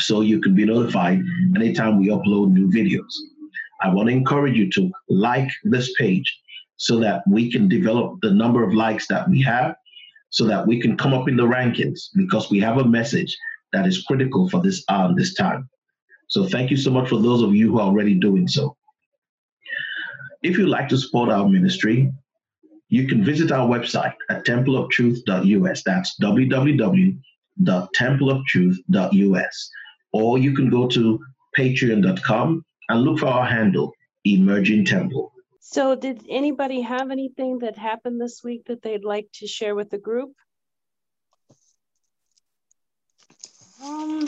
so you can be notified anytime we upload new videos. I want to encourage you to like this page so that we can develop the number of likes that we have so that we can come up in the rankings because we have a message that is critical for this um, this time. So thank you so much for those of you who are already doing so. If you'd like to support our ministry, you can visit our website at templeoftruth.us. That's www.templeoftruth.us. Or you can go to patreon.com and look for our handle, Emerging Temple. So, did anybody have anything that happened this week that they'd like to share with the group? Um,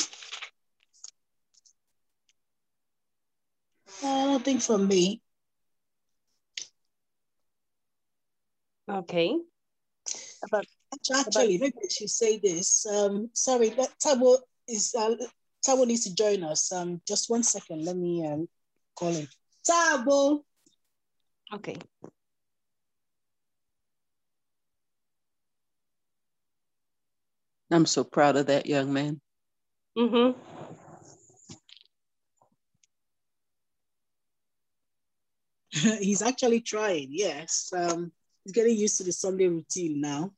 I don't think for me. Okay. About, actually, about, maybe I should say this. Um, sorry, that Tabo is uh, Tabo needs to join us. Um, just one second. Let me um call him. Tabo. Okay. I'm so proud of that young man. Mm-hmm. He's actually trying, yes. Um, he's getting used to the Sunday routine now,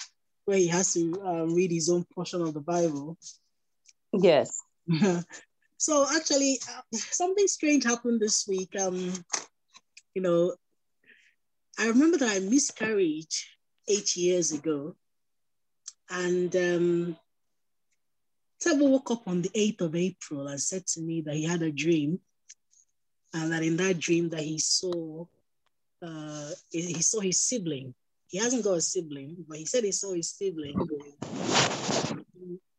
where he has to uh, read his own portion of the Bible. Yes. so actually, uh, something strange happened this week. Um, you know, I remember that I miscarried eight years ago, and um, woke up on the 8th of April and said to me that he had a dream, and that in that dream that he saw uh, he saw his sibling. He hasn't got a sibling, but he said he saw his sibling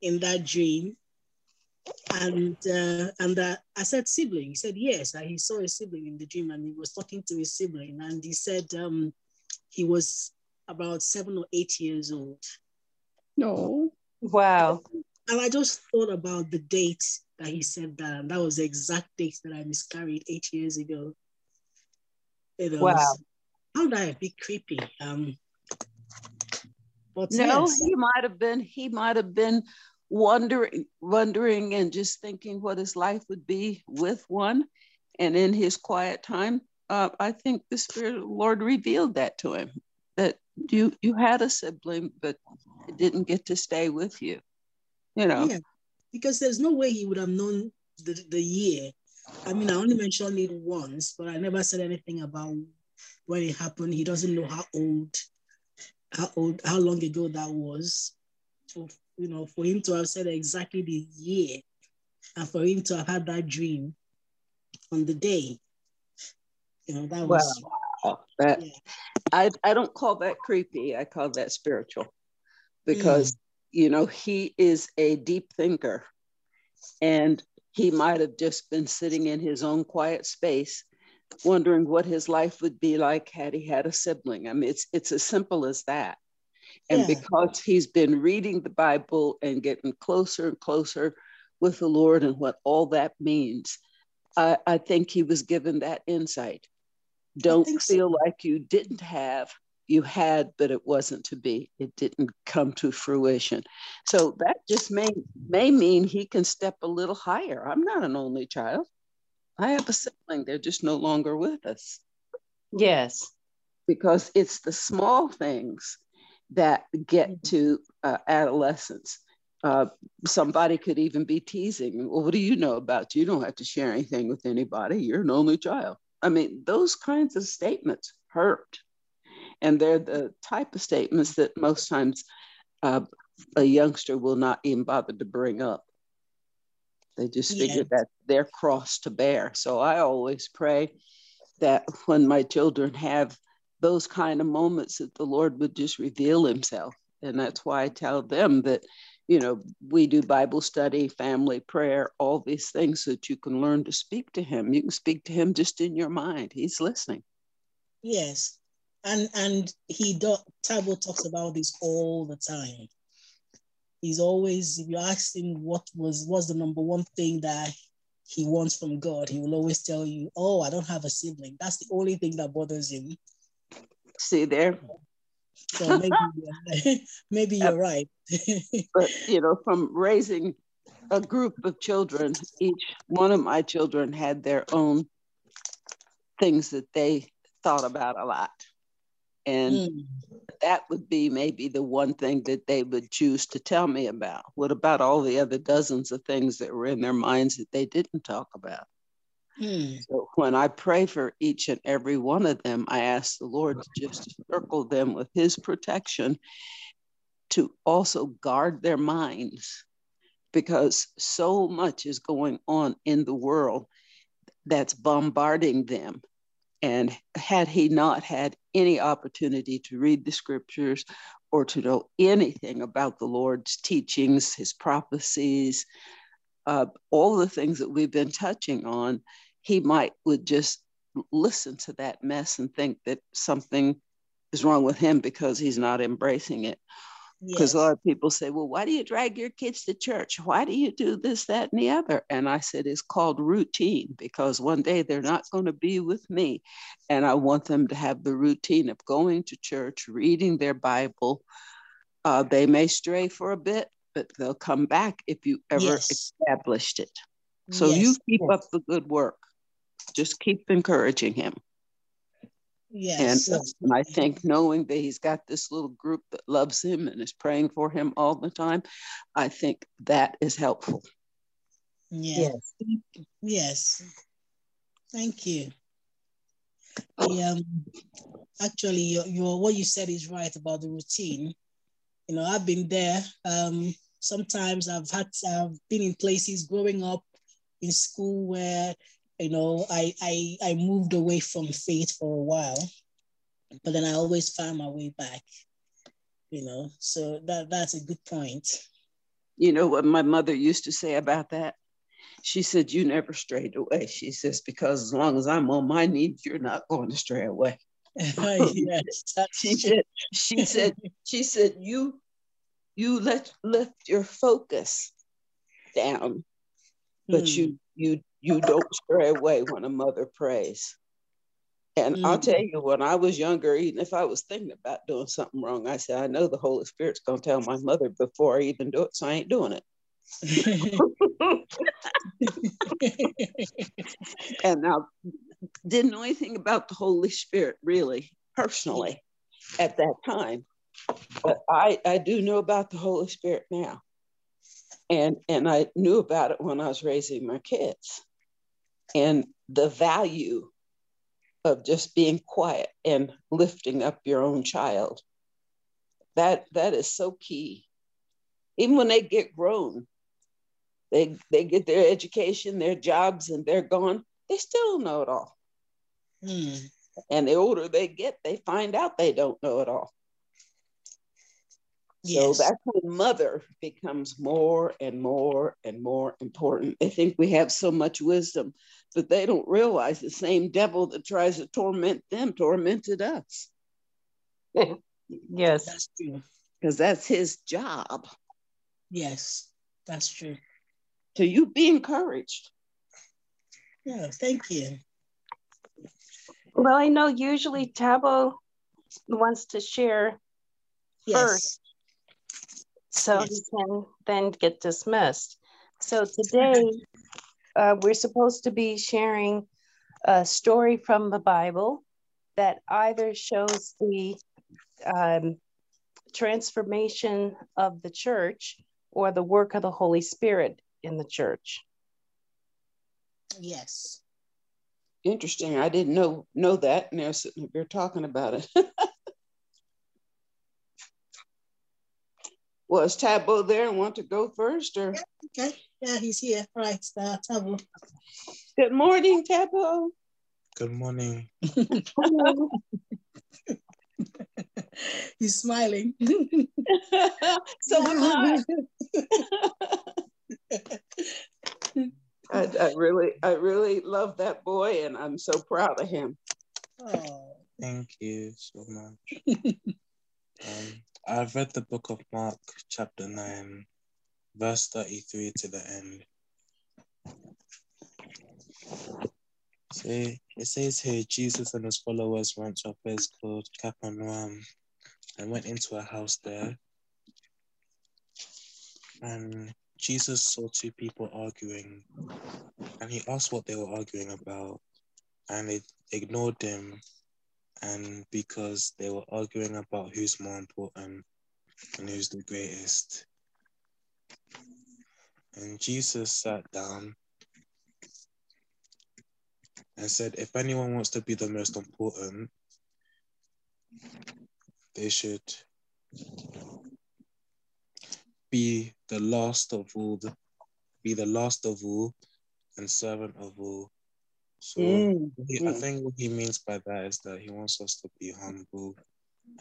in that dream. And uh, and uh, I said sibling. He said yes. That he saw a sibling in the dream, and he was talking to his sibling, and he said um, he was about seven or eight years old. No. Wow. And I just thought about the date that he said that, and that was the exact date that I miscarried eight years ago. It was, wow. Found that a bit creepy. Um, but no, yes. he might have been. He might have been wondering, wondering, and just thinking what his life would be with one. And in his quiet time, uh, I think the Spirit of the Lord revealed that to him that you you had a sibling, but it didn't get to stay with you. You know, yeah, because there's no way he would have known the, the year I mean, I only mentioned it once, but I never said anything about when it happened. He doesn't know how old, how old, how long ago that was. You know, for him to have said exactly the year, and for him to have had that dream on the day, you know, that was. Wow. That, yeah. I, I don't call that creepy. I call that spiritual, because mm. you know he is a deep thinker, and he might have just been sitting in his own quiet space wondering what his life would be like had he had a sibling i mean it's it's as simple as that and yeah. because he's been reading the bible and getting closer and closer with the lord and what all that means i, I think he was given that insight don't feel so. like you didn't have you had, but it wasn't to be. It didn't come to fruition. So that just may may mean he can step a little higher. I'm not an only child. I have a sibling. They're just no longer with us. Yes. Because it's the small things that get mm-hmm. to uh, adolescence. Uh, somebody could even be teasing. Well, what do you know about you? You don't have to share anything with anybody. You're an only child. I mean, those kinds of statements hurt. And they're the type of statements that most times uh, a youngster will not even bother to bring up. They just figure yes. that their cross to bear. So I always pray that when my children have those kind of moments that the Lord would just reveal himself. And that's why I tell them that, you know, we do Bible study, family prayer, all these things so that you can learn to speak to him. You can speak to him just in your mind. He's listening. Yes. And and he do, Tabo talks about this all the time. He's always, if you ask him what was was the number one thing that he wants from God, he will always tell you, Oh, I don't have a sibling. That's the only thing that bothers him. See there? So maybe, maybe you're right. but you know, from raising a group of children, each one of my children had their own things that they thought about a lot. And mm. that would be maybe the one thing that they would choose to tell me about. What about all the other dozens of things that were in their minds that they didn't talk about? Hmm. So when I pray for each and every one of them, I ask the Lord to just circle them with His protection to also guard their minds because so much is going on in the world that's bombarding them. And had he not had any opportunity to read the scriptures or to know anything about the Lord's teachings, his prophecies, uh, all the things that we've been touching on, he might would just listen to that mess and think that something is wrong with him because he's not embracing it. Because yes. a lot of people say, well, why do you drag your kids to church? Why do you do this, that, and the other? And I said, it's called routine because one day they're not going to be with me. And I want them to have the routine of going to church, reading their Bible. Uh, they may stray for a bit, but they'll come back if you ever yes. established it. So yes. you keep up the good work just keep encouraging him. Yes. And, and I think knowing that he's got this little group that loves him and is praying for him all the time, I think that is helpful. Yes. Yes. Thank you. um, actually, your, your what you said is right about the routine. You know, I've been there. Um, sometimes I've had I've been in places growing up in school where you know, I, I, I moved away from faith for a while, but then I always found my way back, you know, so that, that's a good point. You know what my mother used to say about that? She said, You never strayed away. She says, Because as long as I'm on my knees, you're not going to stray away. yes, she said, she said, she said, you you let lift your focus down, but mm. you you you don't stray away when a mother prays. And mm-hmm. I'll tell you, when I was younger, even if I was thinking about doing something wrong, I said, I know the Holy Spirit's going to tell my mother before I even do it, so I ain't doing it. and I didn't know anything about the Holy Spirit really, personally, at that time. But I, I do know about the Holy Spirit now. And, and I knew about it when I was raising my kids and the value of just being quiet and lifting up your own child. That that is so key. Even when they get grown, they they get their education, their jobs, and they're gone, they still don't know it all. Hmm. And the older they get, they find out they don't know it all. Yes. So that's when mother becomes more and more and more important. They think we have so much wisdom, but they don't realize the same devil that tries to torment them tormented us. yes. That's true. Because that's his job. Yes, that's true. So you be encouraged. Yeah, thank you. Well, I know usually Tabo wants to share yes. first so yes. he can then get dismissed. So today uh, we're supposed to be sharing a story from the Bible that either shows the um, transformation of the church or the work of the Holy Spirit in the church. Yes. Interesting. I didn't know know that, and they're sitting here talking about it. Was Tabo there and want to go first or? Yeah, okay, yeah, he's here. Right, uh, Tabo. Good morning, Tabo. Good morning. He's smiling. so am I. I. I really, I really love that boy, and I'm so proud of him. Oh. Thank you so much. um, I've read the book of Mark, chapter 9, verse 33 to the end. See, it says here Jesus and his followers went to a place called Capernaum and went into a house there. And Jesus saw two people arguing, and he asked what they were arguing about, and they ignored him. And because they were arguing about who's more important and who's the greatest. And Jesus sat down and said, if anyone wants to be the most important, they should be the last of all, the, be the last of all and servant of all. So mm. I think what he means by that is that he wants us to be humble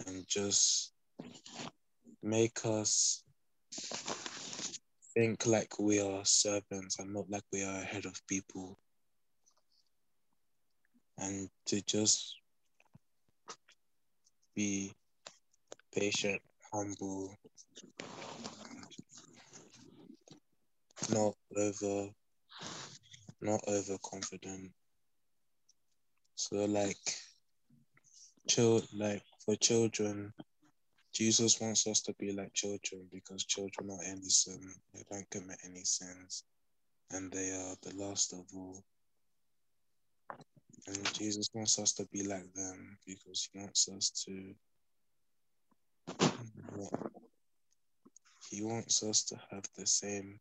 and just make us think like we are servants and not like we are ahead of people and to just be patient, humble, not over, not overconfident. So like, child, like for children, Jesus wants us to be like children because children are innocent. Um, they don't commit any sins, and they are the last of all. And Jesus wants us to be like them because he wants us to. He wants us to have the same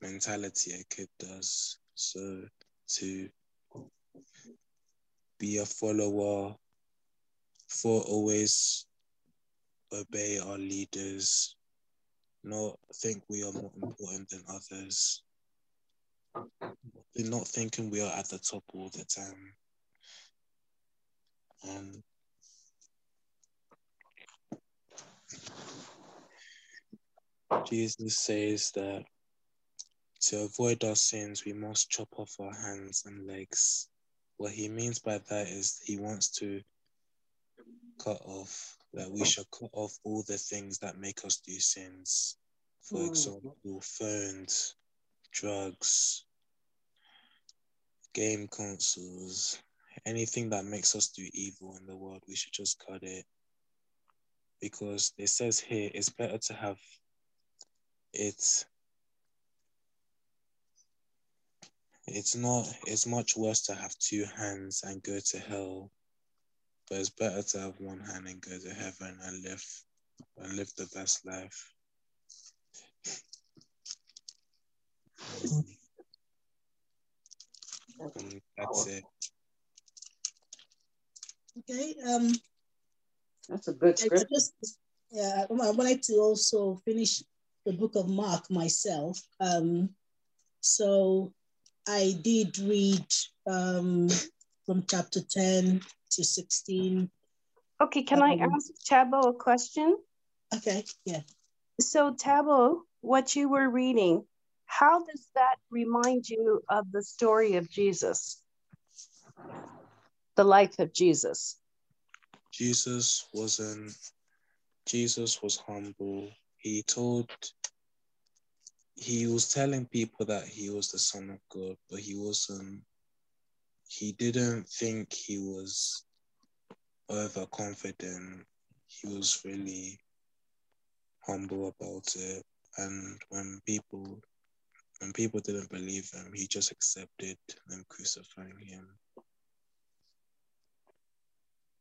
mentality a kid does. So to be a follower, for always obey our leaders, not think we are more important than others. Not thinking we are at the top all the time. And Jesus says that to avoid our sins, we must chop off our hands and legs. What he means by that is he wants to cut off, that we shall cut off all the things that make us do sins. For mm. example, phones, drugs, game consoles, anything that makes us do evil in the world, we should just cut it. Because it says here it's better to have it. It's not, it's much worse to have two hands and go to hell, but it's better to have one hand and go to heaven and live and live the best life. And that's it. Okay. Um, that's a good script. I just, yeah, I wanted to also finish the book of Mark myself. Um, so I did read um, from chapter 10 to 16. Okay, can um, I ask Tabo a question? Okay, yeah. So, Tabo, what you were reading, how does that remind you of the story of Jesus? The life of Jesus. Jesus wasn't, Jesus was humble. He told, he was telling people that he was the Son of God, but he wasn't, he didn't think he was overconfident. He was really humble about it. And when people when people didn't believe him, he just accepted them crucifying him.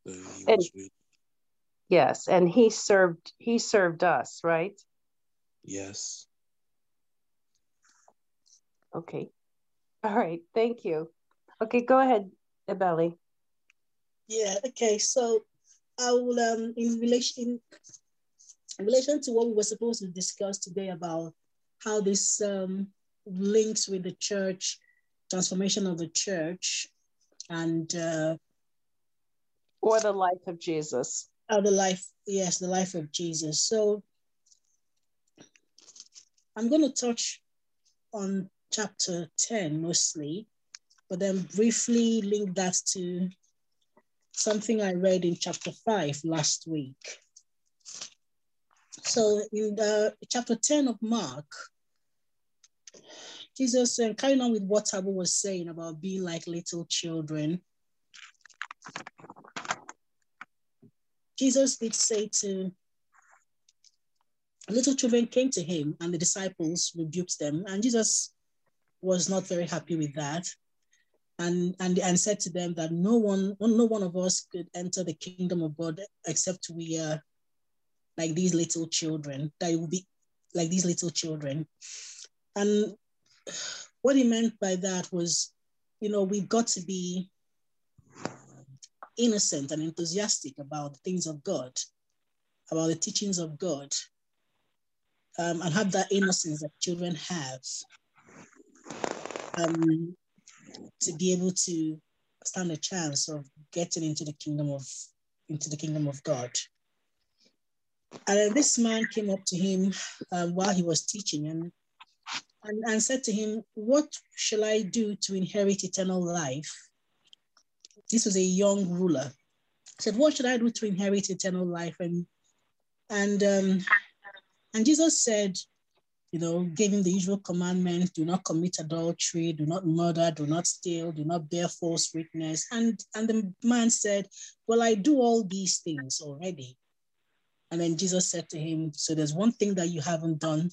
So and, really... yes, and he served he served us, right? Yes. Okay. All right. Thank you. Okay, go ahead, Ebeli. Yeah. Okay. So I will um in relation in relation to what we were supposed to discuss today about how this um links with the church, transformation of the church, and uh, or the life of Jesus. Uh, the life, yes, the life of Jesus. So I'm going to touch on chapter 10 mostly, but then briefly link that to something I read in chapter 5 last week. So in the chapter 10 of Mark, Jesus, carrying on with what Tabo was saying about being like little children, Jesus did say to little children came to him and the disciples rebuked them and Jesus was not very happy with that and, and, and said to them that no one, no one of us could enter the kingdom of God except we are like these little children, that it will be like these little children. And what he meant by that was, you know, we've got to be innocent and enthusiastic about the things of God, about the teachings of God, um, and have that innocence that children have um, to be able to stand a chance of getting into the kingdom of into the kingdom of God. And this man came up to him um, while he was teaching and and, and said to him, What shall I do to inherit eternal life? This was a young ruler. He said, What should I do to inherit eternal life? And and um, and Jesus said, you know, gave him the usual commandments: do not commit adultery, do not murder, do not steal, do not bear false witness. And and the man said, Well, I do all these things already. And then Jesus said to him, So there's one thing that you haven't done.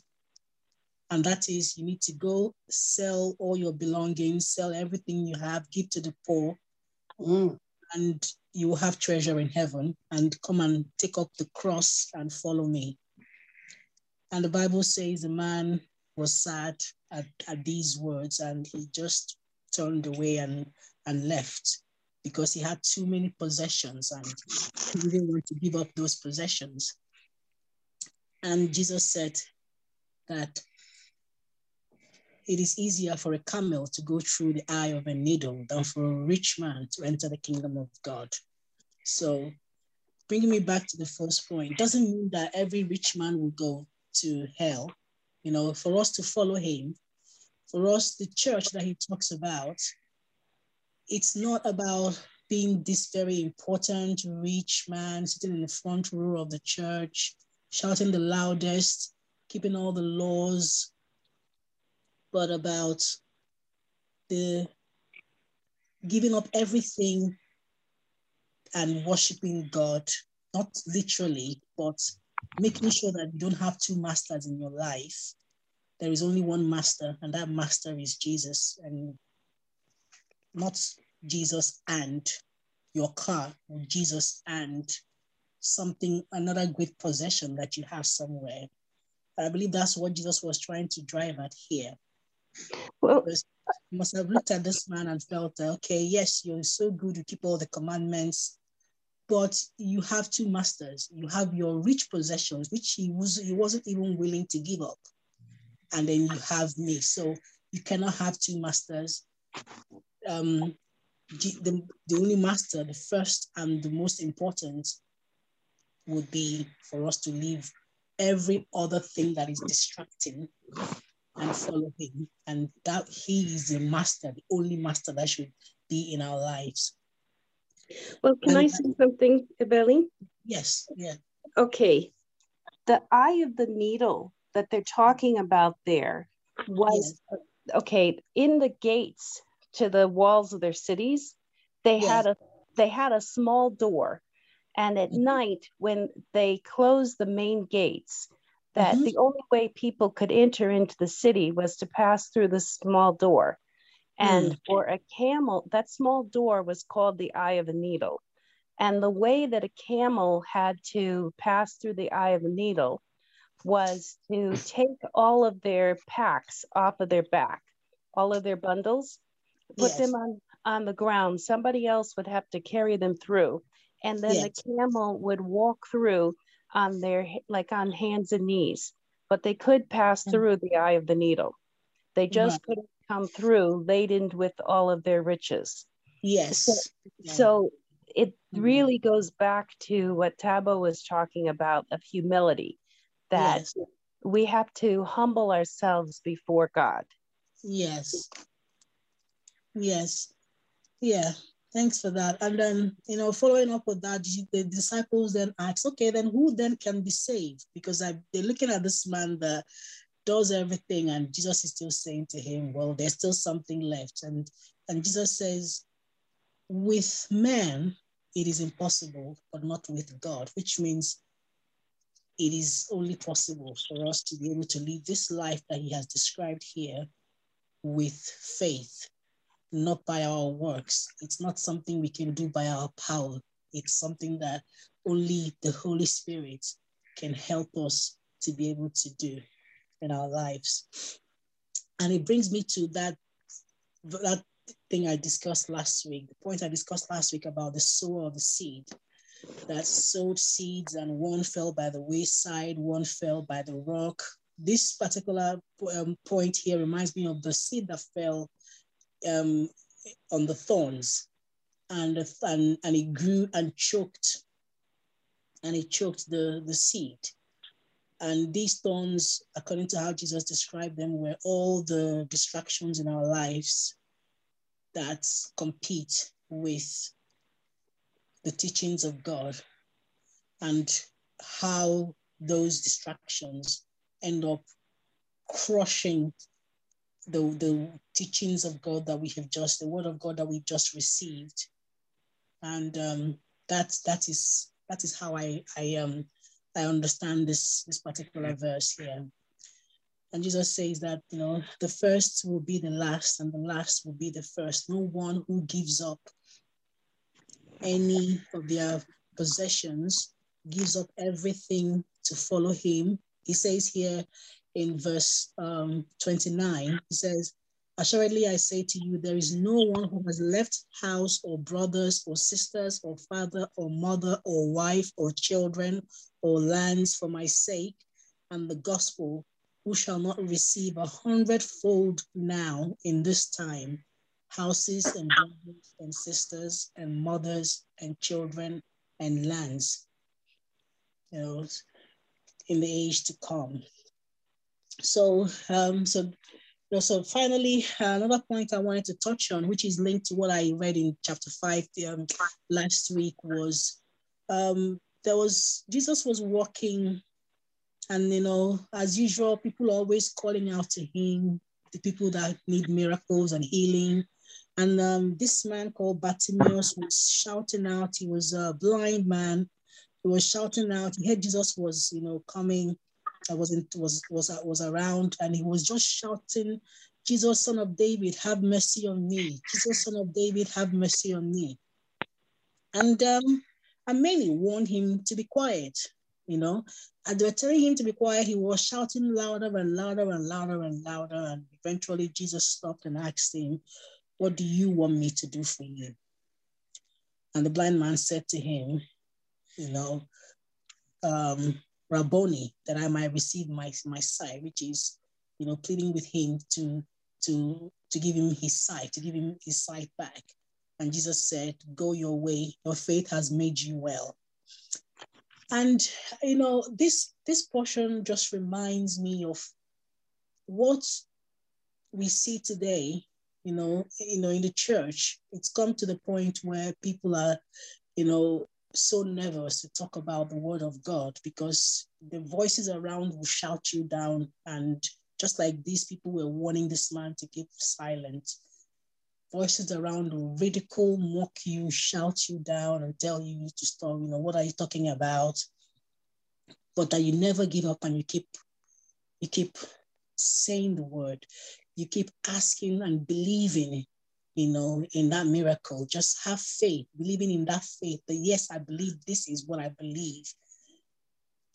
And that is you need to go sell all your belongings, sell everything you have, give to the poor, mm. and you will have treasure in heaven. And come and take up the cross and follow me. And the Bible says the man was sad at, at these words and he just turned away and, and left because he had too many possessions and he didn't want to give up those possessions. And Jesus said that it is easier for a camel to go through the eye of a needle than for a rich man to enter the kingdom of God. So, bringing me back to the first point, doesn't mean that every rich man will go to hell. You know, for us to follow him, for us, the church that he talks about, it's not about being this very important rich man sitting in the front row of the church, shouting the loudest, keeping all the laws, but about the giving up everything and worshiping God, not literally, but making sure that you don't have two masters in your life. There is only one master, and that master is Jesus, and not Jesus and your car, or Jesus and something, another great possession that you have somewhere. I believe that's what Jesus was trying to drive at here. Well, you must have looked at this man and felt, okay, yes, you're so good, you keep all the commandments, but you have two masters. You have your rich possessions, which he was he wasn't even willing to give up, and then you have me. So you cannot have two masters. Um, the, the only master, the first and the most important, would be for us to leave every other thing that is distracting and follow him. And that he is the master, the only master that should be in our lives. Well, can I say something, Belly? Yes, yeah. Okay. The eye of the needle that they're talking about there was yes. okay in the gates to the walls of their cities they yes. had a they had a small door and at mm-hmm. night when they closed the main gates that mm-hmm. the only way people could enter into the city was to pass through the small door. And mm. for a camel, that small door was called the eye of a needle. And the way that a camel had to pass through the eye of a needle was to take all of their packs off of their back, all of their bundles, put yes. them on, on the ground. Somebody else would have to carry them through. And then yes. the camel would walk through on their like on hands and knees, but they could pass mm. through the eye of the needle. They just right. couldn't come through laden with all of their riches. Yes. So, so it mm-hmm. really goes back to what Tabo was talking about of humility, that yes. we have to humble ourselves before God. Yes. Yes. Yeah. Thanks for that. And then, you know, following up with that, the disciples then ask, okay, then who then can be saved? Because I, they're looking at this man that does everything, and Jesus is still saying to him, well, there's still something left. And, and Jesus says, with men, it is impossible, but not with God, which means it is only possible for us to be able to live this life that he has described here with faith not by our works. It's not something we can do by our power. It's something that only the Holy Spirit can help us to be able to do in our lives. And it brings me to that, that thing I discussed last week, the point I discussed last week about the sower of the seed that sowed seeds and one fell by the wayside, one fell by the rock. This particular um, point here reminds me of the seed that fell um, on the thorns, and, and and it grew and choked, and it choked the the seed. And these thorns, according to how Jesus described them, were all the distractions in our lives that compete with the teachings of God and how those distractions end up crushing the, the teachings of God that we have just, the word of God that we've just received. And um, that, that is that is how I, I um I understand this this particular verse here. And Jesus says that you know the first will be the last, and the last will be the first. No one who gives up any of their possessions gives up everything to follow him. He says here, in verse um, 29, he says, Assuredly, I say to you, there is no one who has left house or brothers or sisters or father or mother or wife or children or lands for my sake and the gospel who shall not receive a hundredfold now in this time houses and brothers and sisters and mothers and children and lands you know, in the age to come. So, um, so, so finally, another point I wanted to touch on, which is linked to what I read in chapter five um, last week, was um, there was Jesus was walking, and you know, as usual, people always calling out to him, the people that need miracles and healing. And um, this man called Bartimaeus was shouting out. He was a blind man. He was shouting out. He heard Jesus was, you know, coming I wasn't was was was around, and he was just shouting, "Jesus, Son of David, have mercy on me! Jesus, Son of David, have mercy on me!" And um, and many warned him to be quiet. You know, and they were telling him to be quiet. He was shouting louder and louder and louder and louder, and eventually Jesus stopped and asked him, "What do you want me to do for you?" And the blind man said to him, "You know." Um, Rabboni, that I might receive my, my sight, which is, you know, pleading with him to, to, to give him his sight, to give him his sight back. And Jesus said, Go your way, your faith has made you well. And you know, this this portion just reminds me of what we see today, you know, you know, in the church. It's come to the point where people are, you know, so nervous to talk about the word of God because the voices around will shout you down. And just like these people were warning this man to keep silent, voices around will ridicule, mock you, shout you down, and tell you to stop. You know, what are you talking about? But that you never give up and you keep you keep saying the word. You keep asking and believing you know, in that miracle. Just have faith, believing in that faith that yes, I believe this is what I believe.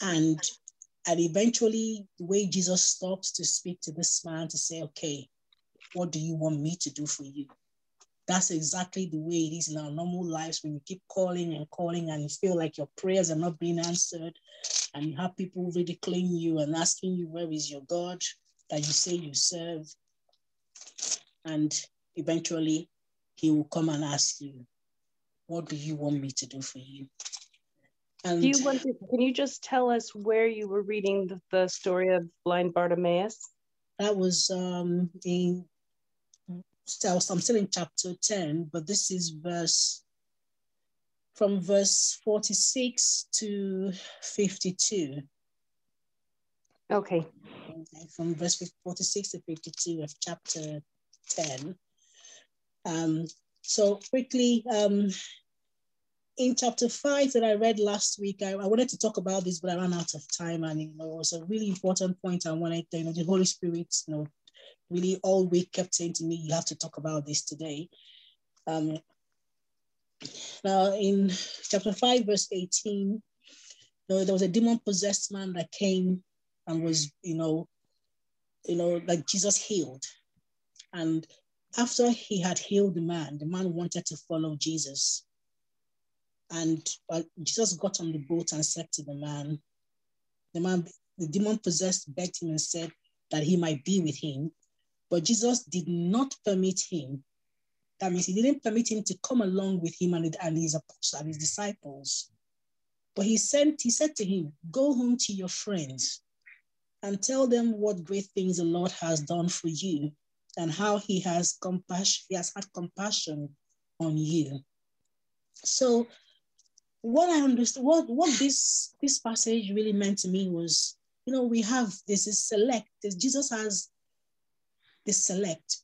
And and eventually the way Jesus stops to speak to this man to say, okay, what do you want me to do for you? That's exactly the way it is in our normal lives when you keep calling and calling and you feel like your prayers are not being answered and you have people ridiculing you and asking you, where is your God that you say you serve? And eventually he will come and ask you, What do you want me to do for you? And do you want to, can you just tell us where you were reading the, the story of blind Bartimaeus? That was um, in, still, I'm still in chapter 10, but this is verse, from verse 46 to 52. Okay. okay. From verse 46 to 52 of chapter 10. Um, so quickly, um, in chapter five that I read last week, I, I, wanted to talk about this, but I ran out of time. And you know, it was a really important point I wanted, you know, the Holy Spirit, you know, really all week kept saying to me, you have to talk about this today. Um, now in chapter 5, verse 18, you know, there was a demon-possessed man that came and was, you know, you know, like Jesus healed. And after he had healed the man, the man wanted to follow Jesus. And uh, Jesus got on the boat and said to the man, the man, the demon possessed begged him and said that he might be with him. But Jesus did not permit him. That means he didn't permit him to come along with him and, and his apostles and his disciples. But he sent, he said to him, Go home to your friends and tell them what great things the Lord has done for you and how he has compassion, he has had compassion on you. So what I understood, what, what this, this passage really meant to me was, you know, we have this is select, this, Jesus has this select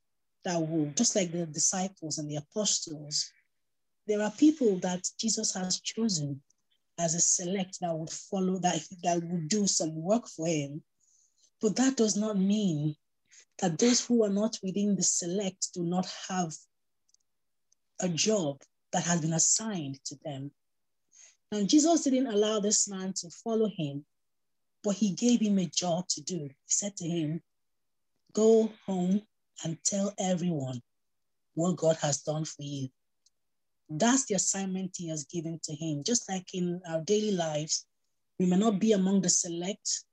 that will, just like the disciples and the apostles, there are people that Jesus has chosen as a select that would follow, that, that would do some work for him. But that does not mean that those who are not within the select do not have a job that has been assigned to them. And Jesus didn't allow this man to follow him, but he gave him a job to do. He said to him, Go home and tell everyone what God has done for you. That's the assignment he has given to him. Just like in our daily lives, we may not be among the select,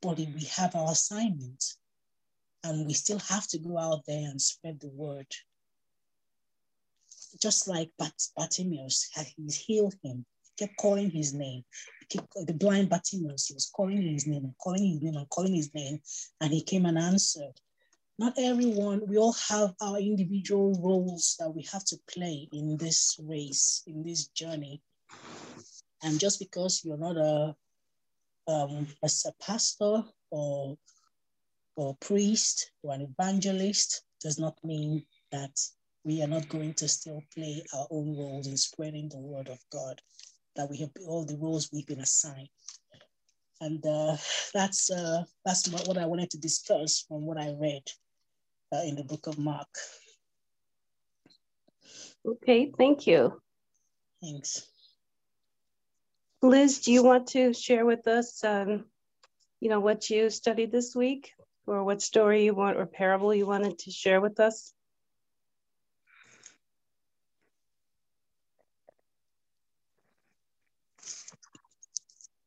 but we have our assignment and we still have to go out there and spread the word. Just like Bat- Bartimaeus, he healed him, kept calling his name. The blind Bartimaeus, he was calling his name and calling his name and calling his name, and he came and answered. Not everyone, we all have our individual roles that we have to play in this race, in this journey. And just because you're not a, um, as a pastor or or priest or an evangelist does not mean that we are not going to still play our own roles in spreading the word of God, that we have all the roles we've been assigned. And uh, that's uh, that's what I wanted to discuss from what I read uh, in the book of Mark. Okay, thank you. Thanks. Liz, do you want to share with us, um, you know, what you studied this week? or what story you want or parable you wanted to share with us?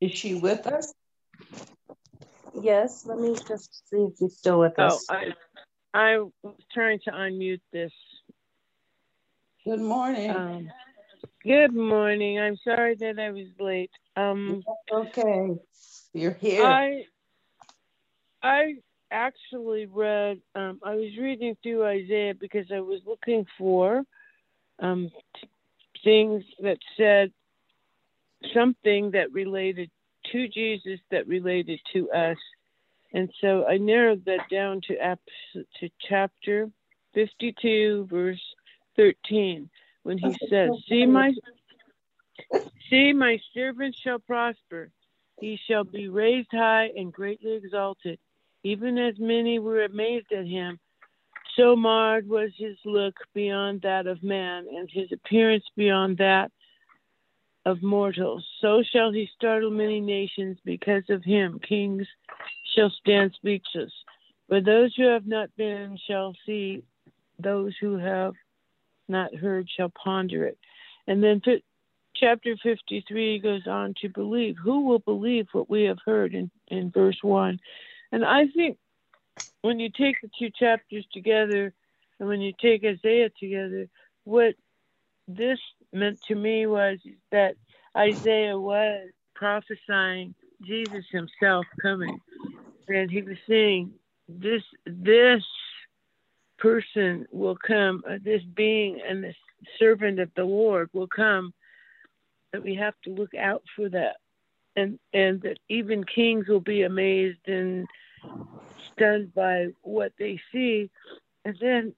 Is she with us? Yes, let me just see if she's still with us. Oh, I, I was trying to unmute this. Good morning. Um, good morning. I'm sorry that I was late. Um, okay. You're here. I I actually read, um, I was reading through Isaiah because I was looking for um, t- things that said something that related to Jesus that related to us. And so I narrowed that down to, to chapter 52, verse 13, when he says, See my see my servant shall prosper, he shall be raised high and greatly exalted even as many were amazed at him. So marred was his look beyond that of man, and his appearance beyond that of mortals. So shall he startle many nations because of him. Kings shall stand speechless. But those who have not been shall see, those who have not heard shall ponder it. And then chapter 53 goes on to believe. Who will believe what we have heard in, in verse 1? And I think when you take the two chapters together and when you take Isaiah together, what this meant to me was that Isaiah was prophesying Jesus himself coming. And he was saying, This this person will come, uh, this being and this servant of the Lord will come, that we have to look out for that. And and that even kings will be amazed and stunned by what they see. And then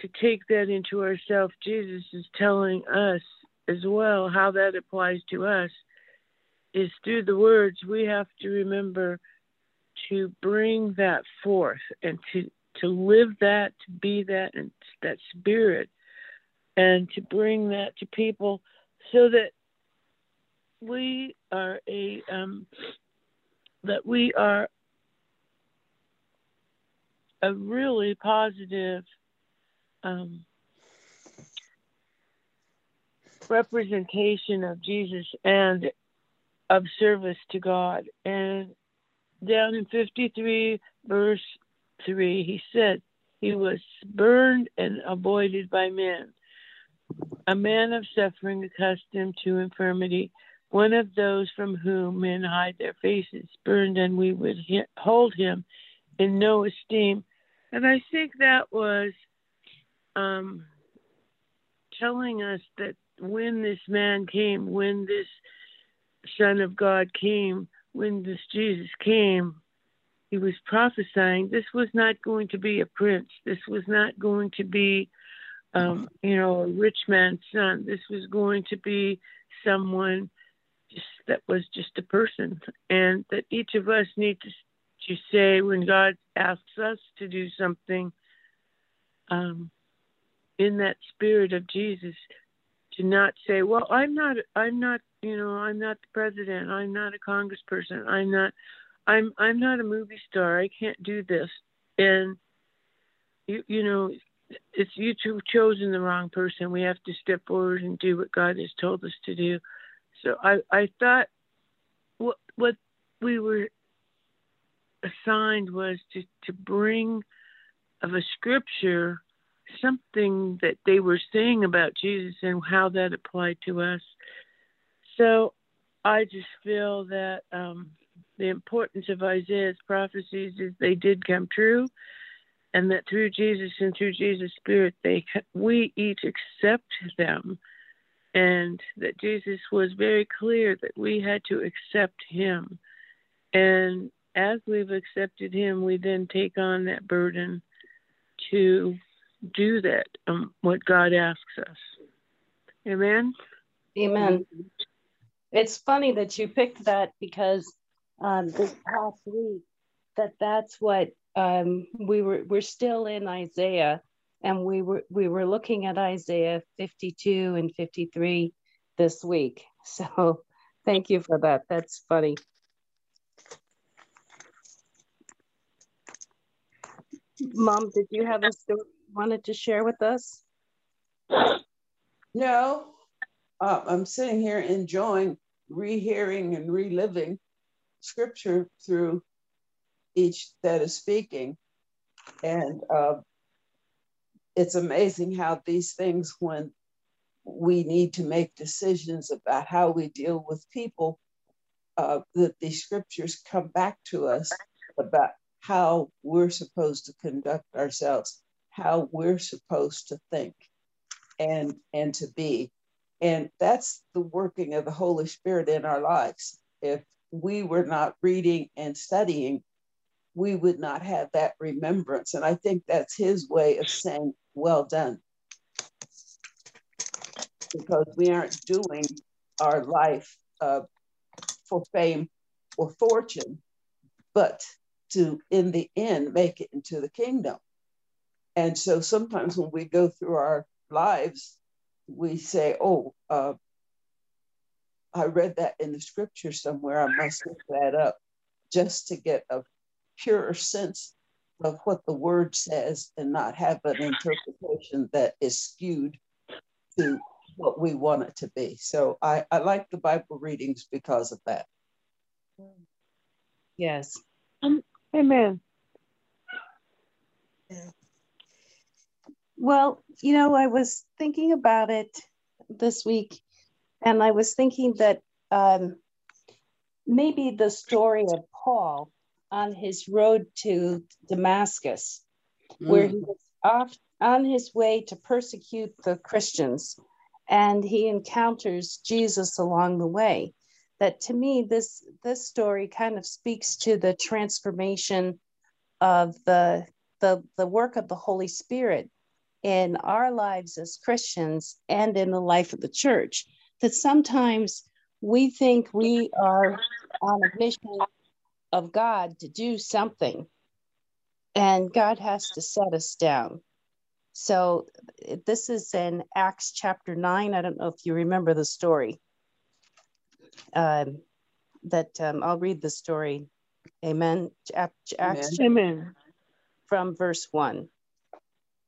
to take that into ourselves, Jesus is telling us as well how that applies to us is through the words we have to remember to bring that forth and to to live that to be that and that spirit and to bring that to people so that we are a um, that we are a really positive um, representation of Jesus and of service to God. And down in 53, verse 3, he said, He was burned and avoided by men, a man of suffering, accustomed to infirmity, one of those from whom men hide their faces, burned, and we would hold him in no esteem. And I think that was um, telling us that when this man came, when this Son of God came, when this Jesus came, he was prophesying this was not going to be a prince. This was not going to be, um, you know, a rich man's son. This was going to be someone just that was just a person, and that each of us need to to say when God asks us to do something. Um, in that spirit of Jesus to not say, well, I'm not, I'm not, you know, I'm not the president. I'm not a congressperson. I'm not, I'm, I'm not a movie star. I can't do this. And you, you know, it's you two chosen the wrong person. We have to step forward and do what God has told us to do. So I, I thought what, what we were assigned was to, to bring of a scripture something that they were saying about Jesus and how that applied to us. So I just feel that um, the importance of Isaiah's prophecies is they did come true, and that through Jesus and through Jesus' Spirit, they we each accept them, and that Jesus was very clear that we had to accept Him, and as we've accepted Him, we then take on that burden to do that, um, what God asks us. Amen. Amen. It's funny that you picked that because um, this past week, that that's what um, we were. We're still in Isaiah, and we were we were looking at Isaiah 52 and 53 this week. So, thank you for that. That's funny. Mom, did you have a story? Wanted to share with us? No, uh, I'm sitting here enjoying rehearing and reliving scripture through each that is speaking. And uh, it's amazing how these things, when we need to make decisions about how we deal with people, uh, that these scriptures come back to us about how we're supposed to conduct ourselves how we're supposed to think and and to be. And that's the working of the holy spirit in our lives. If we were not reading and studying we would not have that remembrance. And i think that's his way of saying well done. Because we aren't doing our life uh, for fame or fortune but to in the end make it into the kingdom and so sometimes when we go through our lives, we say, oh, uh, I read that in the scripture somewhere. I must look that up just to get a purer sense of what the word says and not have an interpretation that is skewed to what we want it to be. So I, I like the Bible readings because of that. Yes. Um, amen. Well, you know, I was thinking about it this week, and I was thinking that um, maybe the story of Paul on his road to Damascus, mm. where he was off on his way to persecute the Christians, and he encounters Jesus along the way. That to me, this this story kind of speaks to the transformation of the the, the work of the Holy Spirit in our lives as Christians and in the life of the church. That sometimes we think we are on a mission of God to do something, and God has to set us down. So, this is in Acts chapter 9. I don't know if you remember the story. Um, that um, I'll read the story. Amen. Acts Amen. From verse 1.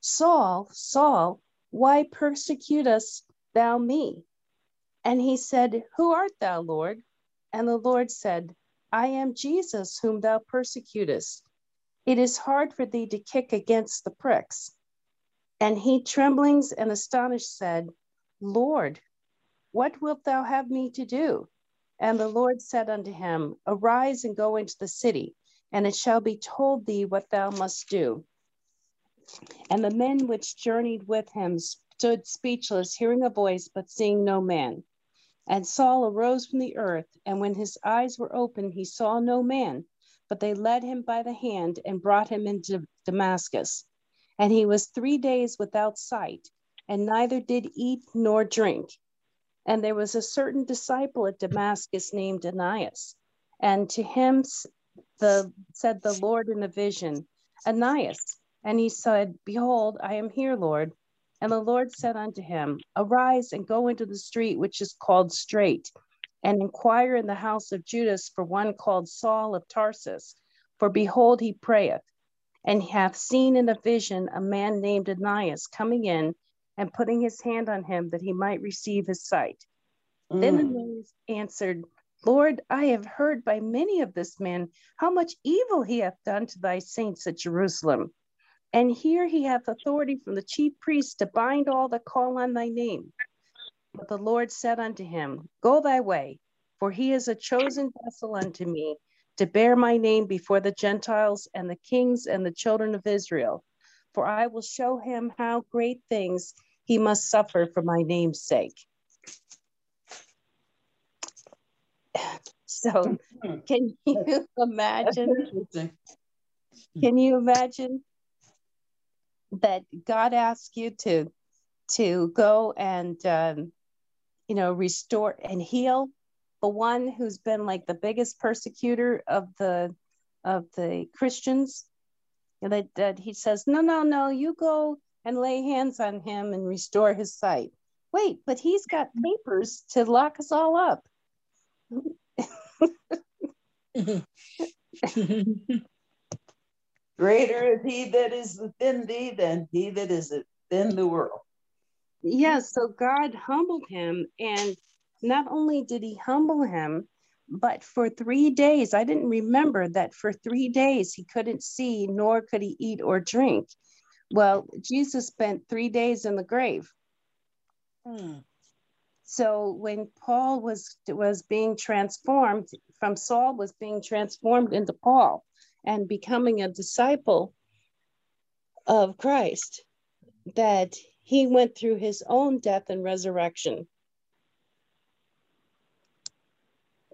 Saul, Saul, why persecutest thou me? And he said, Who art thou, Lord? And the Lord said, I am Jesus, whom thou persecutest. It is hard for thee to kick against the pricks. And he, tremblings and astonished, said, Lord, what wilt thou have me to do? And the Lord said unto him, Arise and go into the city, and it shall be told thee what thou must do. And the men which journeyed with him stood speechless, hearing a voice, but seeing no man. And Saul arose from the earth, and when his eyes were opened, he saw no man, but they led him by the hand and brought him into Damascus. And he was three days without sight, and neither did eat nor drink. And there was a certain disciple at Damascus named Ananias. And to him the, said the Lord in a vision, Ananias. And he said, Behold, I am here, Lord. And the Lord said unto him, Arise and go into the street which is called Straight, and inquire in the house of Judas for one called Saul of Tarsus. For behold, he prayeth, and hath seen in a vision a man named Ananias coming in and putting his hand on him that he might receive his sight. Mm. Then Ananias answered, Lord, I have heard by many of this man how much evil he hath done to thy saints at Jerusalem. And here he hath authority from the chief priest to bind all that call on thy name. But the Lord said unto him, Go thy way, for he is a chosen vessel unto me to bear my name before the Gentiles and the kings and the children of Israel. For I will show him how great things he must suffer for my name's sake. So, hmm. can you imagine? Can you imagine that God asks you to to go and um, you know restore and heal the one who's been like the biggest persecutor of the of the Christians. That, that he says, no, no, no, you go and lay hands on him and restore his sight. Wait, but he's got papers to lock us all up. Greater is he that is within thee than he that is within the world. Yes, so God humbled him. And not only did he humble him, but for three days, I didn't remember that for three days he couldn't see, nor could he eat or drink. Well, Jesus spent three days in the grave. Hmm. So when Paul was was being transformed from Saul was being transformed into Paul, and becoming a disciple of Christ, that he went through his own death and resurrection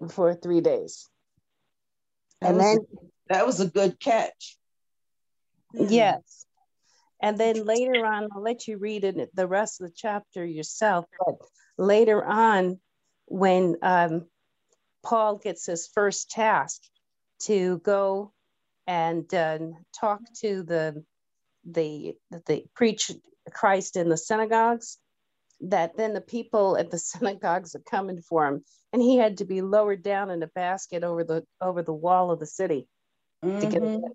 for three days. That and then a, that was a good catch. Yes. And then later on, I'll let you read it, the rest of the chapter yourself. But later on, when um, Paul gets his first task to go and uh, talk to the the the preach Christ in the synagogues. that then the people at the synagogues are coming for him, and he had to be lowered down in a basket over the over the wall of the city mm-hmm. to get mm-hmm.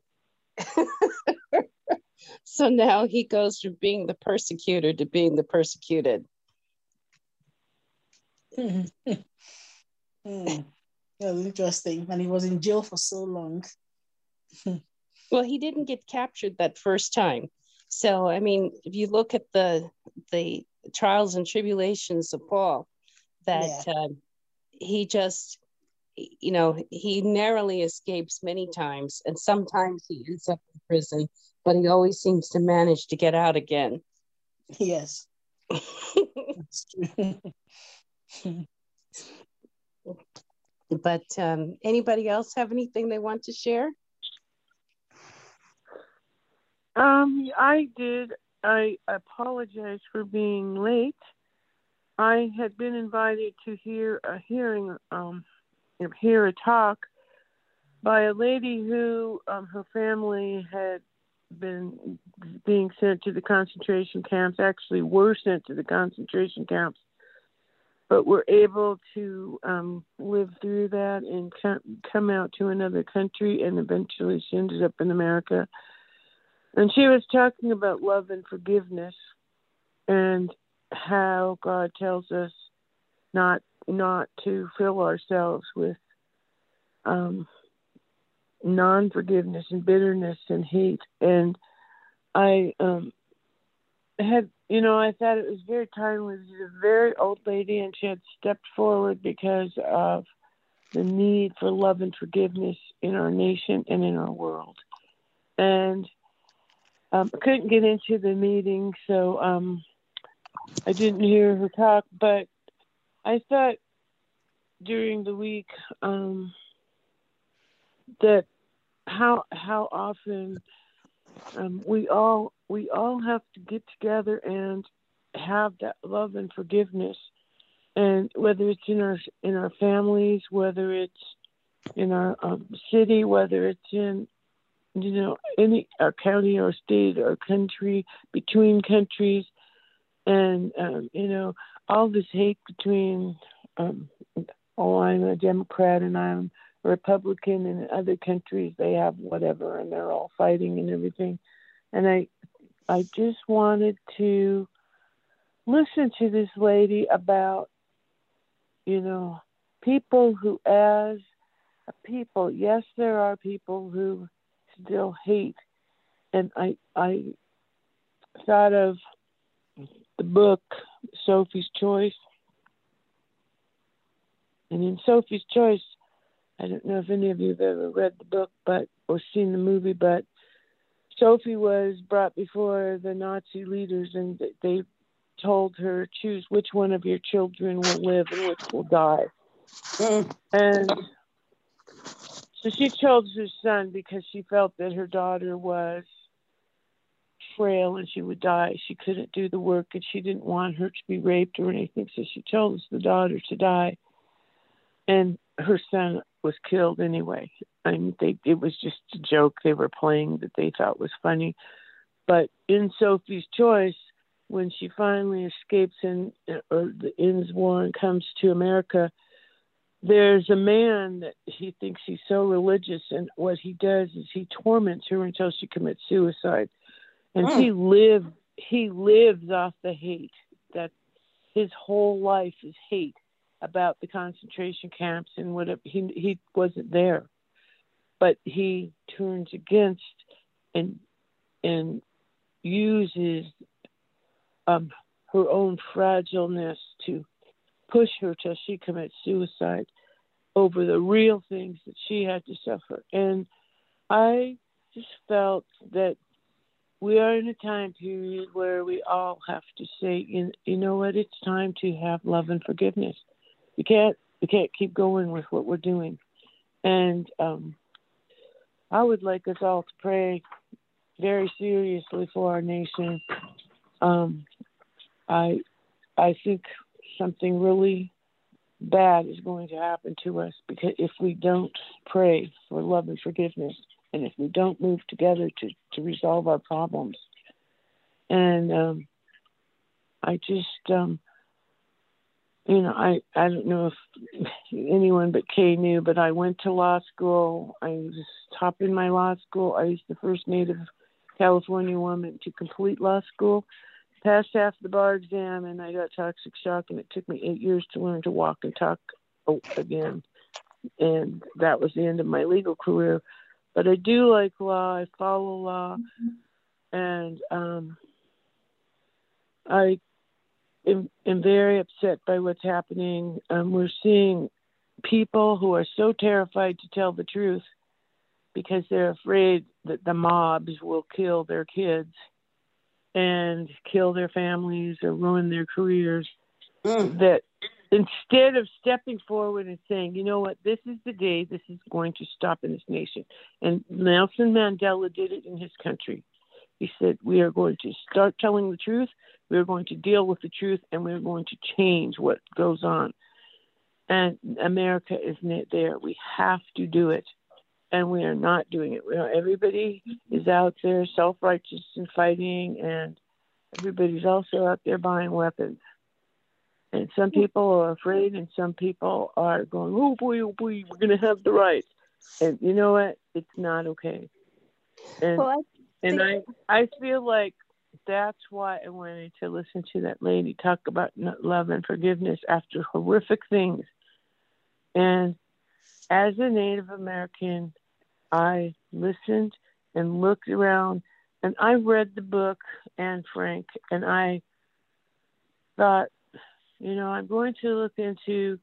so now he goes from being the persecutor to being the persecuted. mm. Yeah, interesting. And he was in jail for so long. well, he didn't get captured that first time. So, I mean, if you look at the the trials and tribulations of Paul, that yeah. uh, he just, you know, he narrowly escapes many times, and sometimes he ends up in prison, but he always seems to manage to get out again. Yes. But um, anybody else have anything they want to share? Um, I did. I apologize for being late. I had been invited to hear a hearing, um, hear a talk by a lady who um, her family had been being sent to the concentration camps. Actually, were sent to the concentration camps, but were able to um, live through that and come out to another country, and eventually she ended up in America and she was talking about love and forgiveness and how God tells us not not to fill ourselves with um, non forgiveness and bitterness and hate. And I um, had, you know, I thought it was very timely. She's a very old lady, and she had stepped forward because of the need for love and forgiveness in our nation and in our world. And um, I couldn't get into the meeting, so um, I didn't hear her talk. But I thought during the week um, that how how often um, we all we all have to get together and have that love and forgiveness, and whether it's in our in our families, whether it's in our um, city, whether it's in you know, any our county or state or country, between countries, and um, you know, all this hate between, um, oh, I'm a Democrat and I'm a Republican, and in other countries they have whatever, and they're all fighting and everything, and I, I just wanted to listen to this lady about, you know, people who as people, yes, there are people who still hate. And I I thought of the book Sophie's Choice. And in Sophie's Choice, I don't know if any of you have ever read the book but or seen the movie, but Sophie was brought before the Nazi leaders and they told her choose which one of your children will live and which will die. Mm. And so she chose her son because she felt that her daughter was frail and she would die. She couldn't do the work and she didn't want her to be raped or anything. So she chose the daughter to die. And her son was killed anyway. I mean, they, it was just a joke they were playing that they thought was funny. But in Sophie's Choice, when she finally escapes and or the ends war and comes to America, there's a man that he thinks he's so religious, and what he does is he torments her until she commits suicide, and mm. he lives he lives off the hate that his whole life is hate about the concentration camps and whatever he he wasn't there, but he turns against and and uses um, her own fragileness to push her till she commits suicide over the real things that she had to suffer. And I just felt that we are in a time period where we all have to say, you know what, it's time to have love and forgiveness. We can't we can't keep going with what we're doing. And um, I would like us all to pray very seriously for our nation. Um, I I think something really bad is going to happen to us because if we don't pray for love and forgiveness and if we don't move together to, to resolve our problems. And um, I just um, you know, I, I don't know if anyone but Kay knew, but I went to law school. I was top in my law school. I was the first Native California woman to complete law school, passed half the bar exam, and I got toxic shock, and it took me eight years to learn to walk and talk again. And that was the end of my legal career. But I do like law. I follow law, and um, I am, am very upset by what's happening. Um, we're seeing people who are so terrified to tell the truth because they're afraid that the mobs will kill their kids and kill their families or ruin their careers. Mm. That instead of stepping forward and saying, you know what, this is the day this is going to stop in this nation. And Nelson Mandela did it in his country. He said, We are going to start telling the truth, we are going to deal with the truth, and we're going to change what goes on. And America is not there. We have to do it. And we are not doing it. You know, everybody is out there self righteous and fighting, and everybody's also out there buying weapons. And some people are afraid, and some people are going, oh boy, oh boy, we're going to have the right. And you know what? It's not okay. And, well, and I, I feel like that's why I wanted to listen to that lady talk about love and forgiveness after horrific things. And as a Native American, I listened and looked around and I read the book, Anne Frank, and I thought, you know, I'm going to look into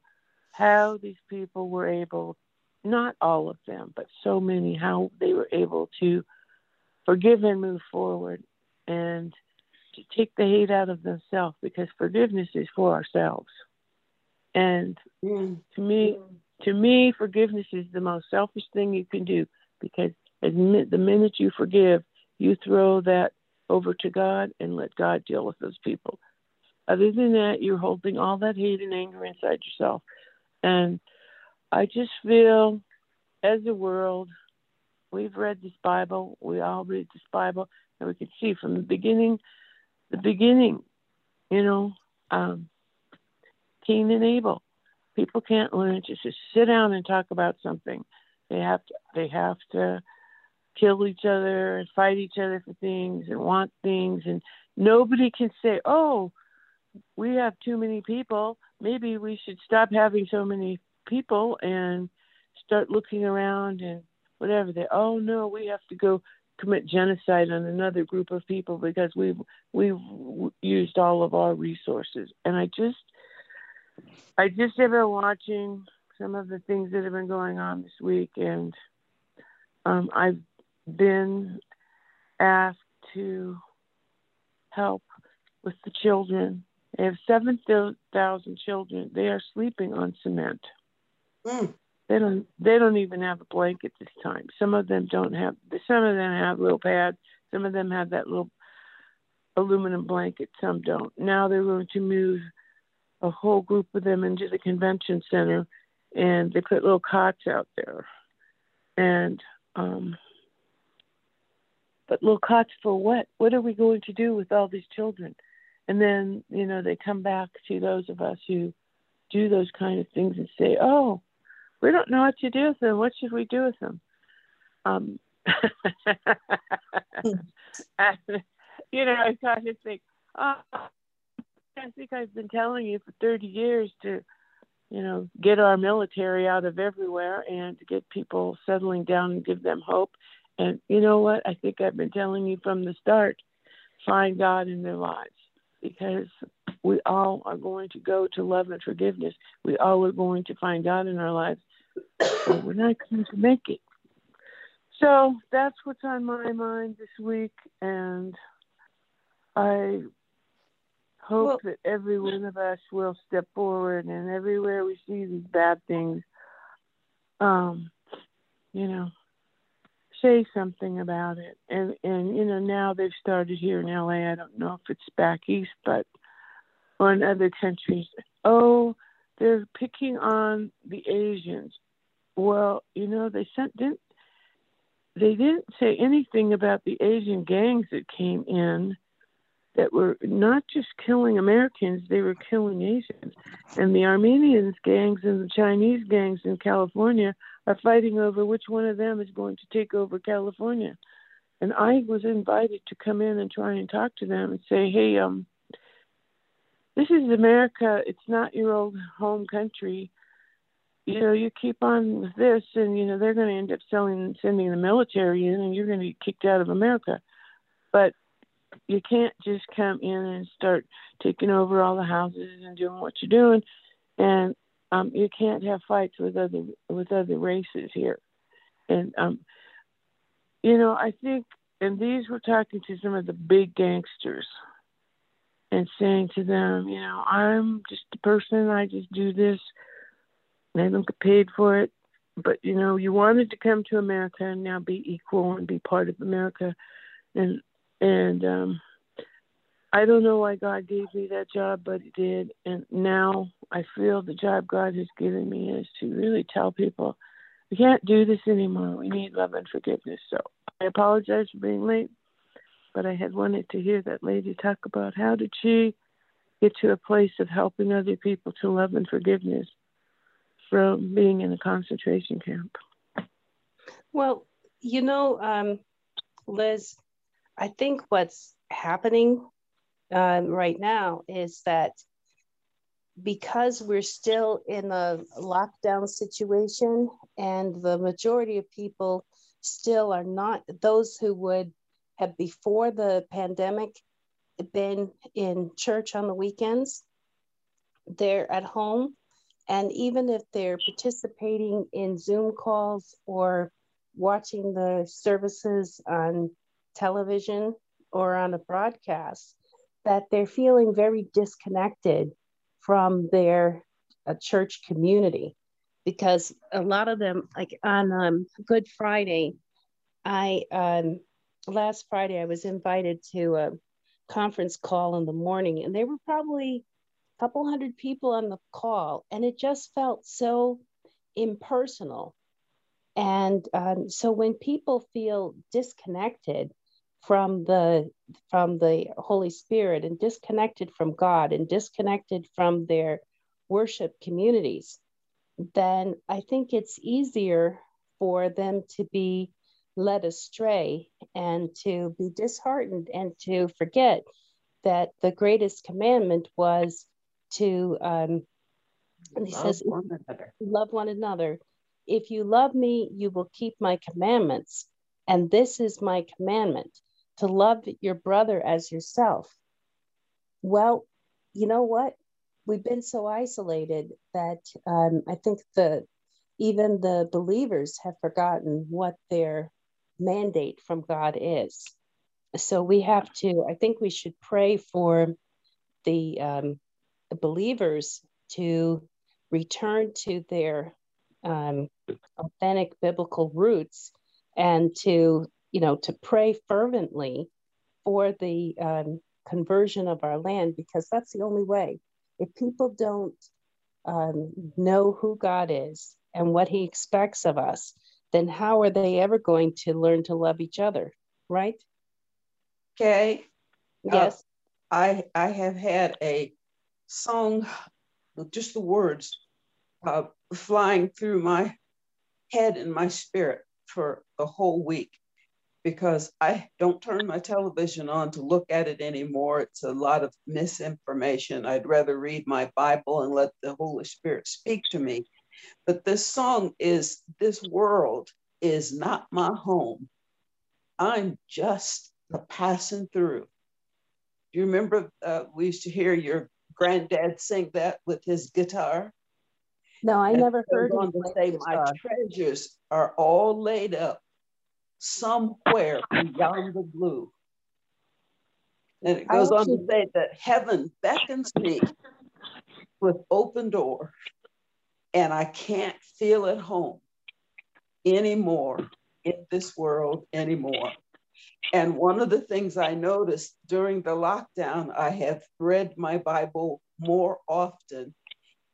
how these people were able, not all of them, but so many, how they were able to forgive and move forward and to take the hate out of themselves because forgiveness is for ourselves. And mm. to me, to me, forgiveness is the most selfish thing you can do because the minute you forgive, you throw that over to God and let God deal with those people. Other than that, you're holding all that hate and anger inside yourself. And I just feel, as a world, we've read this Bible. We all read this Bible, and we can see from the beginning, the beginning, you know, um, Cain and Abel. People can't learn to just sit down and talk about something. They have to. They have to kill each other and fight each other for things and want things, and nobody can say, "Oh, we have too many people. Maybe we should stop having so many people and start looking around and whatever they oh no we have to go commit genocide on another group of people because we've we've used all of our resources and i just i just have been watching some of the things that have been going on this week and um, i've been asked to help with the children they have 7,000 children. They are sleeping on cement. Mm. They don't. They don't even have a blanket this time. Some of them don't have. Some of them have little pads. Some of them have that little aluminum blanket. Some don't. Now they're going to move a whole group of them into the convention center, and they put little cots out there. And um, but little cots for what? What are we going to do with all these children? And then you know they come back to those of us who do those kind of things and say, "Oh, we don't know what to do with them. What should we do with them? Um, and, you know, I kind of think, oh, I think I've been telling you for 30 years to, you know, get our military out of everywhere and to get people settling down and give them hope. And you know what? I think I've been telling you from the start find God in their lives because we all are going to go to love and forgiveness. We all are going to find God in our lives. But we're not going to make it. So that's what's on my mind this week, and I hope well, that every one of us will step forward, and everywhere we see these bad things, um, you know, say something about it. And and you know now they've started here in LA. I don't know if it's back east, but or in other countries. Oh, they're picking on the Asians. Well, you know, they sent didn't they didn't say anything about the Asian gangs that came in that were not just killing Americans, they were killing Asians. And the Armenians gangs and the Chinese gangs in California are fighting over which one of them is going to take over California. And I was invited to come in and try and talk to them and say, hey, um, this is America. It's not your old home country. You know, you keep on with this, and you know they're going to end up selling, sending the military in, and you're going to get kicked out of America. But you can't just come in and start taking over all the houses and doing what you're doing, and um, you can't have fights with other with other races here. And um, you know, I think, and these were talking to some of the big gangsters and saying to them, you know, I'm just a person. I just do this. and I don't get paid for it. But you know, you wanted to come to America and now be equal and be part of America, and and um, I don't know why God gave me that job, but He did. And now I feel the job God has given me is to really tell people we can't do this anymore. We need love and forgiveness. So I apologize for being late, but I had wanted to hear that lady talk about how did she get to a place of helping other people to love and forgiveness from being in a concentration camp. Well, you know, um, Liz, I think what's happening um, right now is that because we're still in a lockdown situation and the majority of people still are not those who would have before the pandemic been in church on the weekends they're at home. And even if they're participating in zoom calls or watching the services on television or on a broadcast that they're feeling very disconnected from their uh, church community. Because a lot of them like on um, good friday i um, last friday i was invited to a conference call in the morning and there were probably a couple hundred people on the call and it just felt so impersonal. And um, so when people feel disconnected from the from the holy spirit and disconnected from god and disconnected from their worship communities then i think it's easier for them to be led astray and to be disheartened and to forget that the greatest commandment was to um, and he love says one love one another. If you love me you will keep my commandments and this is my commandment to love your brother as yourself. Well, you know what? We've been so isolated that um, I think the even the believers have forgotten what their mandate from God is. So we have to. I think we should pray for the, um, the believers to return to their um, authentic biblical roots and to you know, to pray fervently for the um, conversion of our land because that's the only way. If people don't um, know who God is and what He expects of us, then how are they ever going to learn to love each other, right? Okay. Yes. Uh, I I have had a song, just the words, uh, flying through my head and my spirit for a whole week because I don't turn my television on to look at it anymore. It's a lot of misinformation. I'd rather read my Bible and let the Holy Spirit speak to me. But this song is This world is not my home. I'm just a passing through. Do you remember uh, we used to hear your granddad sing that with his guitar? No, I and never heard him say, My treasures are all laid up somewhere beyond the blue. And it goes on to say that heaven beckons me with open door, and I can't feel at home anymore in this world anymore. And one of the things I noticed during the lockdown, I have read my Bible more often,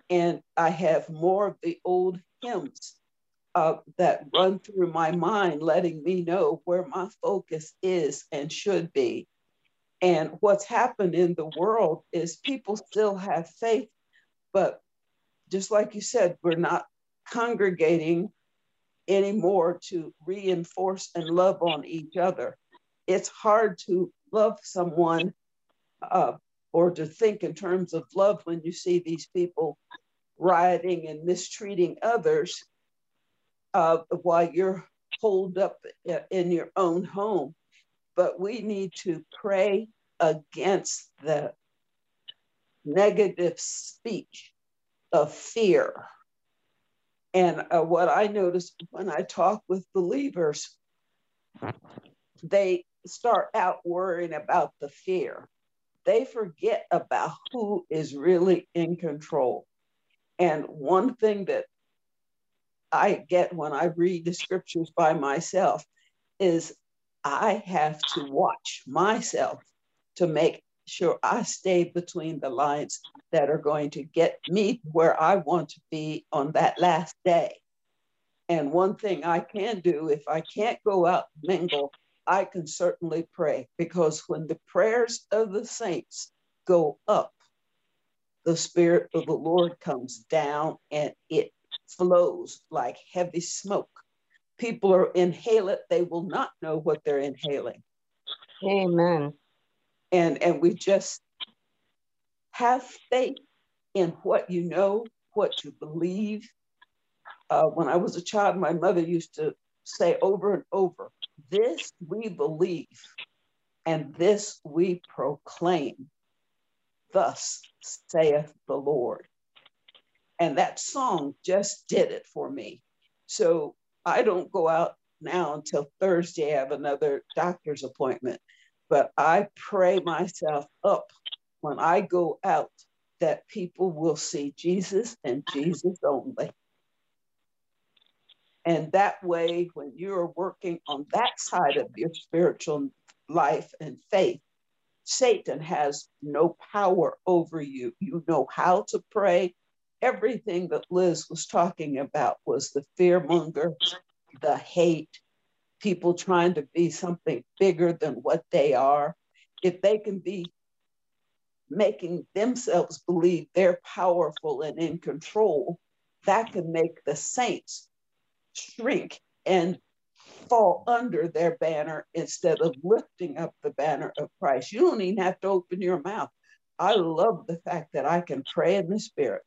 and I have more of the old hymns uh, that run through my mind, letting me know where my focus is and should be. And what's happened in the world is people still have faith, but just like you said, we're not congregating anymore to reinforce and love on each other. It's hard to love someone uh, or to think in terms of love when you see these people rioting and mistreating others uh, while you're holed up in your own home. But we need to pray against the negative speech of fear. And uh, what I noticed when I talk with believers, they start out worrying about the fear. They forget about who is really in control. And one thing that I get when I read the scriptures by myself is I have to watch myself to make sure I stay between the lines that are going to get me where I want to be on that last day. And one thing I can do, if I can't go out mingle, I can certainly pray because when the prayers of the saints go up, the Spirit of the Lord comes down and it flows like heavy smoke. People are inhale it, they will not know what they're inhaling. Amen. And and we just have faith in what you know, what you believe. Uh, when I was a child, my mother used to say over and over, This we believe, and this we proclaim. Thus saith the Lord. And that song just did it for me. So I don't go out now until Thursday. I have another doctor's appointment, but I pray myself up when I go out that people will see Jesus and Jesus only. And that way, when you're working on that side of your spiritual life and faith, Satan has no power over you. You know how to pray, everything that Liz was talking about was the fear monger, the hate, people trying to be something bigger than what they are. If they can be making themselves believe they're powerful and in control, that can make the saints shrink and fall under their banner instead of lifting up the banner of Christ. You don't even have to open your mouth. I love the fact that I can pray in the spirit.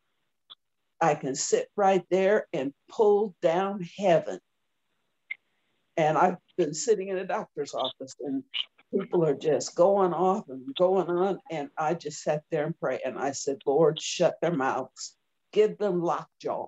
I can sit right there and pull down heaven. And I've been sitting in a doctor's office and people are just going off and going on. And I just sat there and prayed. And I said, Lord, shut their mouths, give them lockjaw,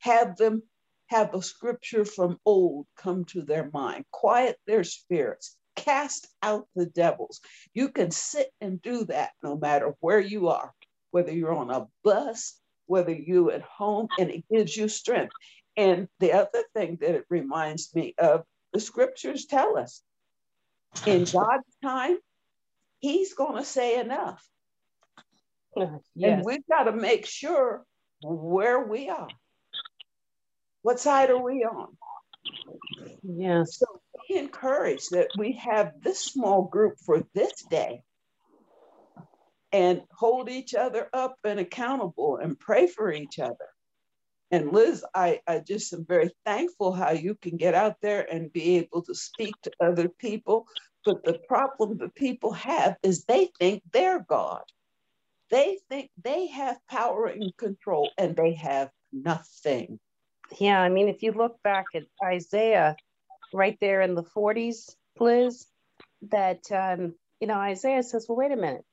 have them have a scripture from old come to their mind, quiet their spirits, cast out the devils. You can sit and do that no matter where you are, whether you're on a bus, whether you at home, and it gives you strength. And the other thing that it reminds me of, the scriptures tell us in God's time, He's going to say enough. Yes. And we've got to make sure where we are. What side are we on? Yes. So be encouraged that we have this small group for this day and hold each other up and accountable and pray for each other. And Liz, I, I just am very thankful how you can get out there and be able to speak to other people. But the problem that people have is they think they're God. They think they have power and control, and they have nothing. Yeah, I mean, if you look back at Isaiah right there in the 40s, Liz, that, um, you know, Isaiah says, well, wait a minute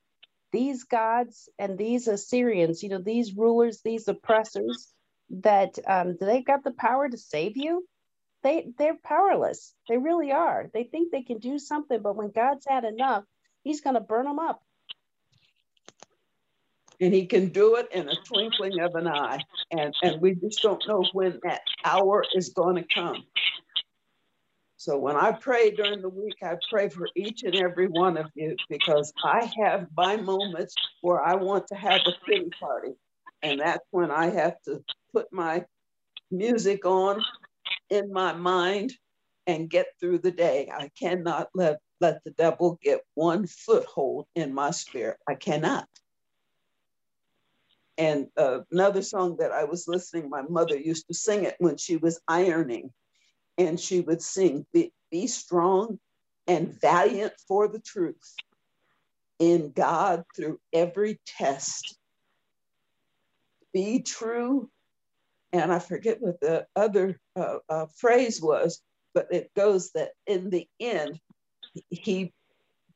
these gods and these Assyrians, you know, these rulers, these oppressors, that um, they've got the power to save you. They they're powerless. They really are. They think they can do something, but when God's had enough, He's going to burn them up. And He can do it in a twinkling of an eye, and and we just don't know when that hour is going to come. So when I pray during the week, I pray for each and every one of you because I have my moments where I want to have a pity party. And that's when I have to put my music on in my mind and get through the day. I cannot let let the devil get one foothold in my spirit. I cannot. And uh, another song that I was listening, my mother used to sing it when she was ironing. And she would sing, Be, be strong and valiant for the truth in God through every test. Be true. And I forget what the other uh, uh, phrase was, but it goes that in the end, he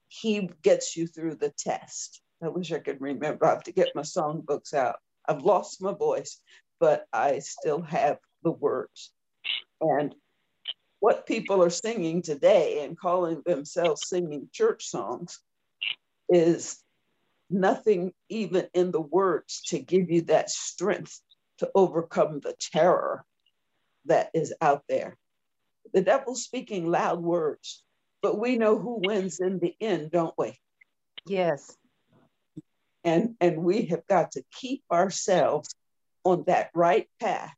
he gets you through the test. I wish I could remember. I have to get my songbooks out. I've lost my voice, but I still have the words. And what people are singing today and calling themselves singing church songs is nothing even in the words to give you that strength to overcome the terror that is out there. The devil's speaking loud words, but we know who wins in the end, don't we? Yes. And and we have got to keep ourselves on that right path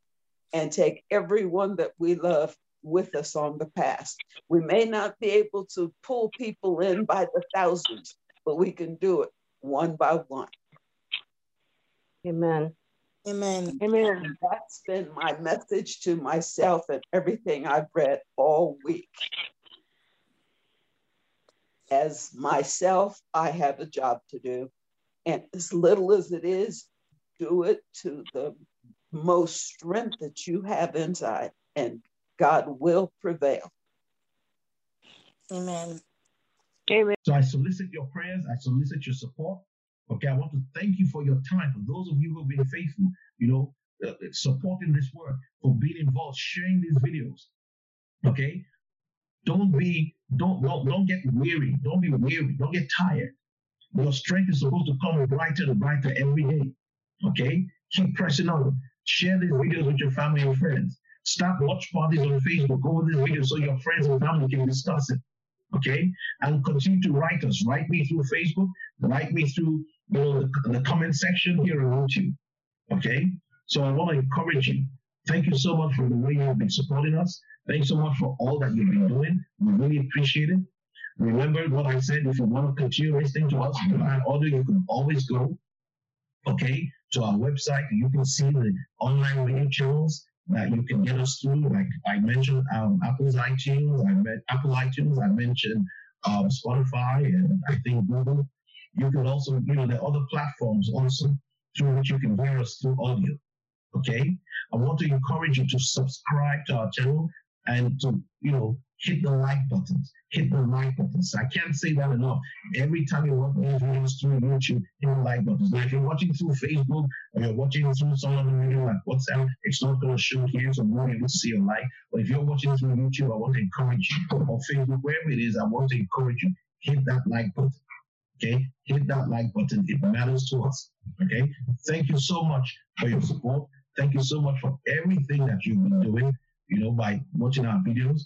and take everyone that we love with us on the path. We may not be able to pull people in by the thousands, but we can do it one by one. Amen. Amen. Amen. And that's been my message to myself and everything I've read all week. As myself, I have a job to do. And as little as it is, do it to the most strength that you have inside, and God will prevail. Amen. Amen. So I solicit your prayers, I solicit your support. Okay, I want to thank you for your time. For those of you who have been faithful, you know, uh, supporting this work, for being involved, sharing these videos. Okay, don't be, don't, don't, don't get weary. Don't be weary. Don't get tired. Your strength is supposed to come brighter and brighter every day. Okay, keep pressing on. Share these videos with your family and friends. Start watch parties on Facebook over this video so your friends and family can discuss it okay? And continue to write us. Write me through Facebook, write me through you know, the, the comment section here on YouTube, okay? So I want to encourage you. Thank you so much for the way you have been supporting us. Thanks so much for all that you've been doing. We really appreciate it. Remember what I said, if you want to continue listening to us, via audio, you can always go, okay, to our website. You can see the online radio channels that you can get us through. Like I mentioned, um, Apple's iTunes, I met Apple iTunes, I mentioned um, Spotify, and I think Google. You can also, you know, there are other platforms also through which you can hear us through audio. Okay, I want to encourage you to subscribe to our channel and to, you know, hit the like buttons, hit the like buttons. I can't say that enough. Every time you watch these videos through YouTube, hit the like buttons. Now, if you're watching through Facebook or you're watching through some other video like WhatsApp, it's not going to show here, so you won't be able to see your like. But if you're watching through YouTube, I want to encourage you, or Facebook, wherever it is, I want to encourage you, hit that like button. Okay, hit that like button. It matters to us. Okay, thank you so much for your support. Thank you so much for everything that you've been doing, you know, by watching our videos.